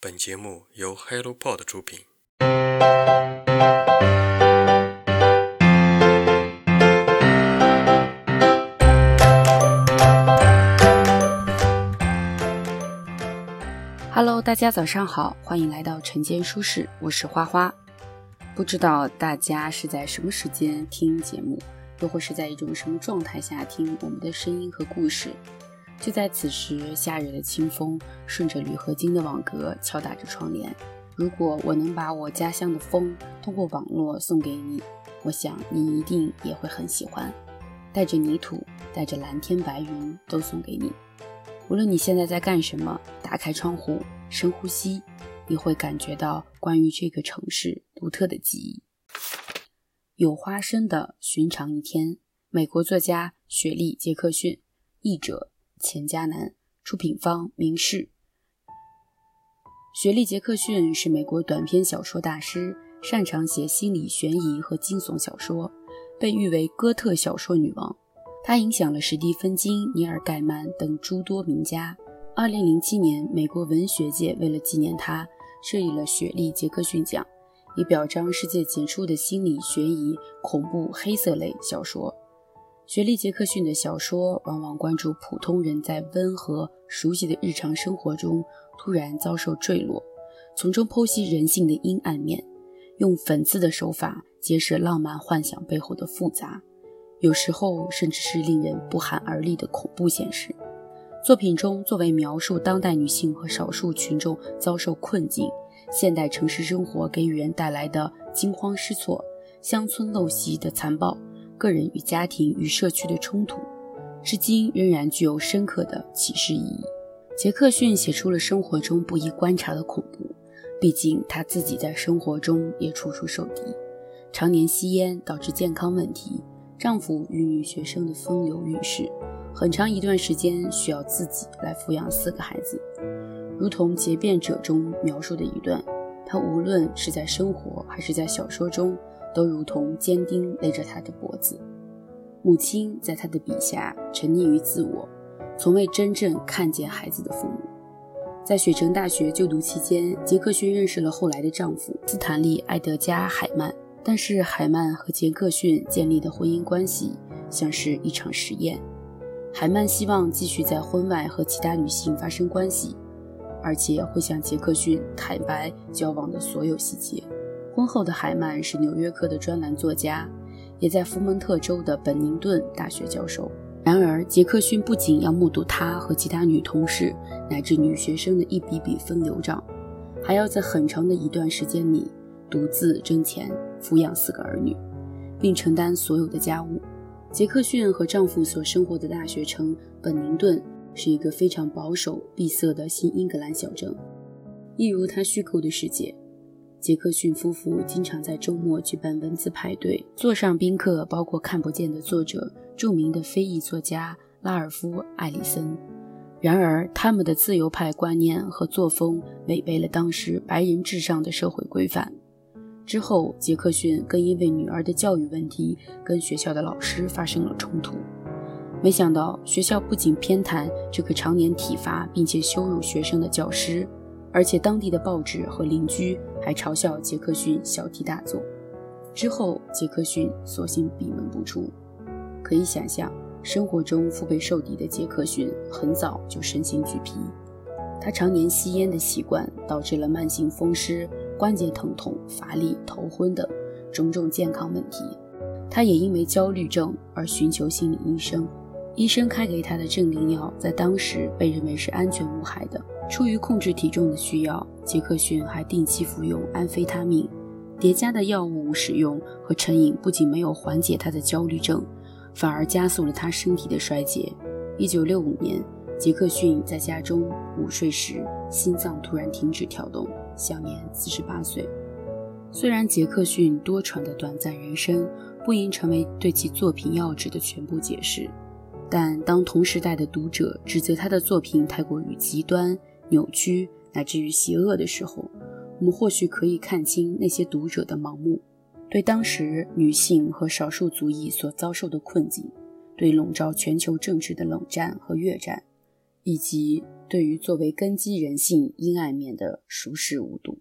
本节目由 HelloPod 出品。Hello，大家早上好，欢迎来到晨间舒适，我是花花。不知道大家是在什么时间听节目，又或是在一种什么状态下听我们的声音和故事？就在此时，夏日的清风顺着铝合金的网格敲打着窗帘。如果我能把我家乡的风通过网络送给你，我想你一定也会很喜欢。带着泥土，带着蓝天白云，都送给你。无论你现在在干什么，打开窗户，深呼吸，你会感觉到关于这个城市独特的记忆。有花生的寻常一天，美国作家雪莉·杰克逊，译者。钱嘉南出品方明世。雪莉·杰克逊是美国短篇小说大师，擅长写心理悬疑和惊悚小说，被誉为哥特小说女王。她影响了史蒂芬金、尼尔·盖曼等诸多名家。2007年，美国文学界为了纪念她，设立了雪莉·杰克逊奖，以表彰世界杰出的心理悬疑、恐怖、黑色类小说。雪莉·杰克逊的小说往往关注普通人在温和、熟悉的日常生活中突然遭受坠落，从中剖析人性的阴暗面，用讽刺的手法揭示浪漫幻想背后的复杂，有时候甚至是令人不寒而栗的恐怖现实。作品中作为描述当代女性和少数群众遭受困境、现代城市生活给予人带来的惊慌失措、乡村陋习的残暴。个人与家庭与社区的冲突，至今仍然具有深刻的启示意义。杰克逊写出了生活中不易观察的恐怖，毕竟他自己在生活中也处处受敌，常年吸烟导致健康问题，丈夫与女学生的风流韵事，很长一段时间需要自己来抚养四个孩子。如同《结辩者》中描述的一段，他无论是在生活还是在小说中。都如同坚钉勒着他的脖子。母亲在他的笔下沉溺于自我，从未真正看见孩子的父母。在雪城大学就读期间，杰克逊认识了后来的丈夫斯坦利·埃德加·海曼。但是海曼和杰克逊建立的婚姻关系像是一场实验。海曼希望继续在婚外和其他女性发生关系，而且会向杰克逊坦白交往的所有细节。婚后的海曼是纽约客的专栏作家，也在福蒙特州的本宁顿大学教授。然而，杰克逊不仅要目睹他和其他女同事乃至女学生的一笔笔分流账，还要在很长的一段时间里独自挣钱抚养四个儿女，并承担所有的家务。杰克逊和丈夫所生活的大学城本宁顿是一个非常保守、闭塞的新英格兰小镇，一如他虚构的世界。杰克逊夫妇经常在周末举办文字派对，座上宾客包括看不见的作者、著名的非裔作家拉尔夫·艾里森。然而，他们的自由派观念和作风违背了当时白人至上的社会规范。之后，杰克逊更因为女儿的教育问题跟学校的老师发生了冲突。没想到，学校不仅偏袒这个常年体罚并且羞辱学生的教师。而且当地的报纸和邻居还嘲笑杰克逊小题大做。之后，杰克逊索性闭门不出。可以想象，生活中腹背受敌的杰克逊很早就身心俱疲。他常年吸烟的习惯导致了慢性风湿、关节疼痛、乏力、头昏等种种健康问题。他也因为焦虑症而寻求心理医生。医生开给他的镇定药在当时被认为是安全无害的。出于控制体重的需要，杰克逊还定期服用安非他命。叠加的药物使用和成瘾不仅没有缓解他的焦虑症，反而加速了他身体的衰竭。1965年，杰克逊在家中午睡时，心脏突然停止跳动，享年48岁。虽然杰克逊多舛的短暂人生不应成为对其作品要旨的全部解释，但当同时代的读者指责他的作品太过于极端，扭曲乃至于邪恶的时候，我们或许可以看清那些读者的盲目，对当时女性和少数族裔所遭受的困境，对笼罩全球政治的冷战和越战，以及对于作为根基人性阴暗面的熟视无睹。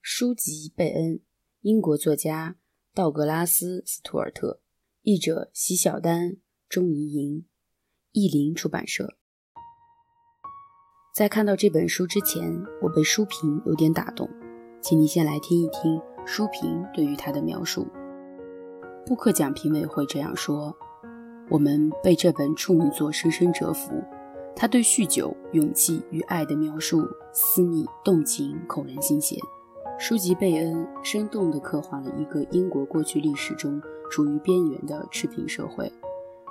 书籍贝恩，英国作家道格拉斯·斯图尔特，译者席小丹、钟怡莹，译林出版社。在看到这本书之前，我被书评有点打动，请你先来听一听书评对于他的描述。布克奖评委会这样说：“我们被这本处女作深深折服。他对酗酒、勇气与爱的描述私密、动情、扣人心弦。书籍贝恩生动地刻画了一个英国过去历史中处于边缘的赤贫社会，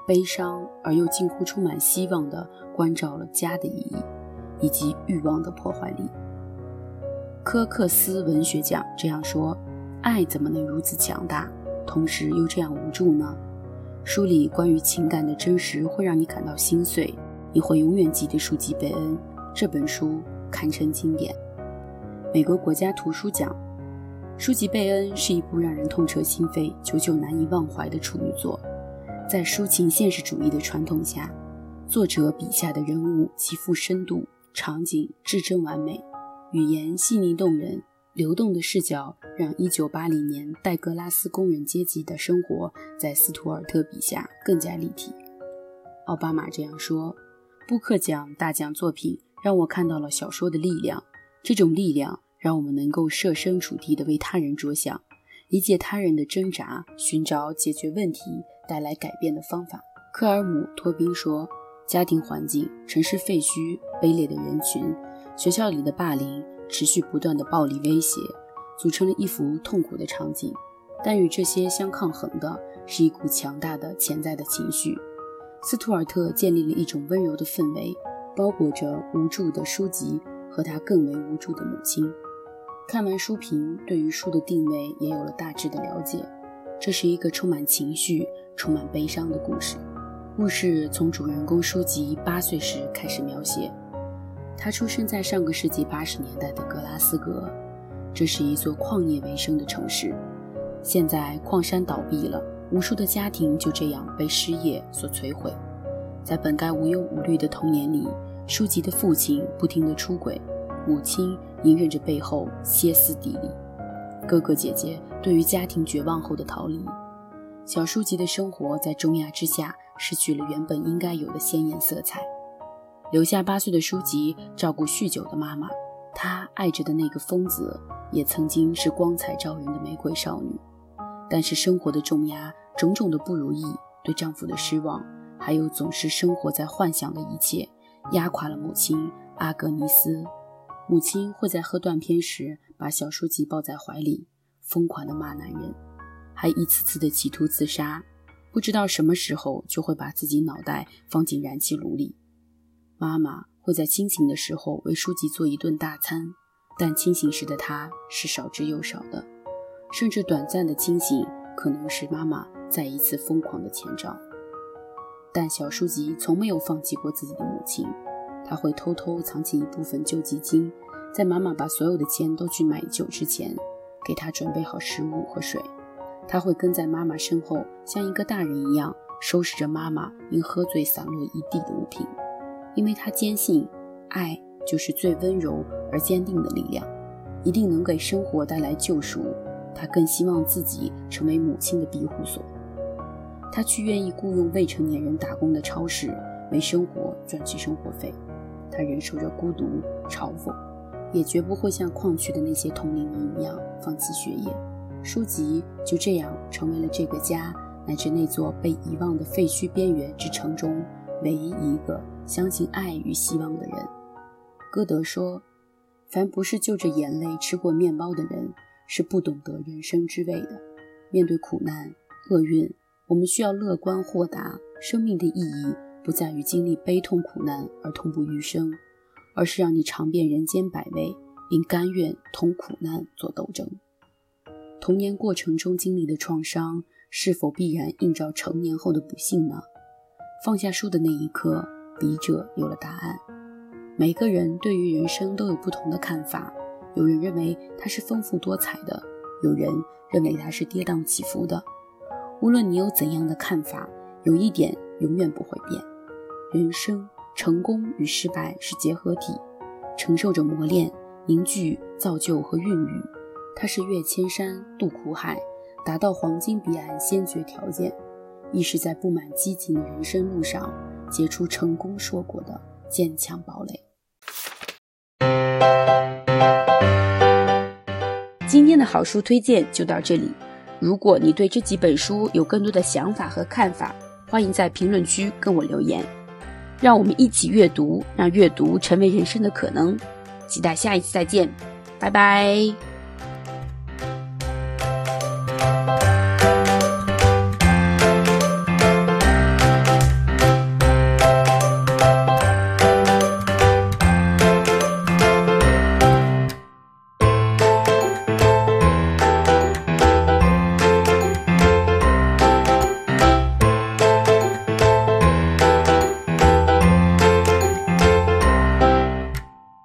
悲伤而又近乎充满希望地关照了家的意义以及欲望的破坏力。”科克斯文学奖这样说：“爱怎么能如此强大？”同时又这样无助呢？书里关于情感的真实会让你感到心碎，你会永远记得书籍贝恩这本书堪称经典。美国国家图书奖，书籍贝恩是一部让人痛彻心扉、久久难以忘怀的处女作。在抒情现实主义的传统下，作者笔下的人物极富深度，场景至真完美，语言细腻动人。流动的视角让1980年戴格拉斯工人阶级的生活在斯图尔特笔下更加立体。奥巴马这样说：“布克奖大奖作品让我看到了小说的力量，这种力量让我们能够设身处地地为他人着想，理解他人的挣扎，寻找解决问题、带来改变的方法。”科尔姆托宾说：“家庭环境、城市废墟、卑劣的人群、学校里的霸凌。”持续不断的暴力威胁，组成了一幅痛苦的场景。但与这些相抗衡的是一股强大的潜在的情绪。斯图尔特建立了一种温柔的氛围，包裹着无助的书籍和他更为无助的母亲。看完书评，对于书的定位也有了大致的了解。这是一个充满情绪、充满悲伤的故事。故事从主人公舒吉八岁时开始描写。他出生在上个世纪八十年代的格拉斯哥，这是一座矿业为生的城市。现在矿山倒闭了，无数的家庭就这样被失业所摧毁。在本该无忧无虑的童年里，书籍的父亲不停地出轨，母亲隐忍着背后歇斯底里，哥哥姐姐对于家庭绝望后的逃离，小书籍的生活在重压之下失去了原本应该有的鲜艳色彩。留下八岁的书籍照顾酗酒的妈妈，她爱着的那个疯子也曾经是光彩照人的玫瑰少女。但是生活的重压、种种的不如意、对丈夫的失望，还有总是生活在幻想的一切，压垮了母亲阿格尼斯。母亲会在喝断片时把小书籍抱在怀里，疯狂地骂男人，还一次次地企图自杀，不知道什么时候就会把自己脑袋放进燃气炉里。妈妈会在清醒的时候为书籍做一顿大餐，但清醒时的她是少之又少的，甚至短暂的清醒可能是妈妈再一次疯狂的前兆。但小书籍从没有放弃过自己的母亲，他会偷偷藏起一部分救济金，在妈妈把所有的钱都去买酒之前，给她准备好食物和水。他会跟在妈妈身后，像一个大人一样收拾着妈妈因喝醉散落一地的物品。因为他坚信，爱就是最温柔而坚定的力量，一定能给生活带来救赎。他更希望自己成为母亲的庇护所。他去愿意雇佣未成年人打工的超市，为生活赚取生活费。他忍受着孤独、嘲讽，也绝不会像矿区的那些同龄人一样放弃学业。书籍就这样成为了这个家乃至那座被遗忘的废墟边缘之城中。唯一一个相信爱与希望的人，歌德说：“凡不是就着眼泪吃过面包的人，是不懂得人生之味的。面对苦难、厄运，我们需要乐观豁达。生命的意义不在于经历悲痛苦难而痛不欲生，而是让你尝遍人间百味，并甘愿同苦难做斗争。童年过程中经历的创伤，是否必然映照成年后的不幸呢？”放下书的那一刻，笔者有了答案。每个人对于人生都有不同的看法，有人认为它是丰富多彩的，有人认为它是跌宕起伏的。无论你有怎样的看法，有一点永远不会变：人生成功与失败是结合体，承受着磨练、凝聚、造就和孕育。它是越千山、渡苦海、达到黄金彼岸先决条件，亦是在布满激情的人生路上结出成功硕果的坚强堡垒。今天的好书推荐就到这里。如果你对这几本书有更多的想法和看法，欢迎在评论区跟我留言。让我们一起阅读，让阅读成为人生的可能。期待下一次再见，拜拜。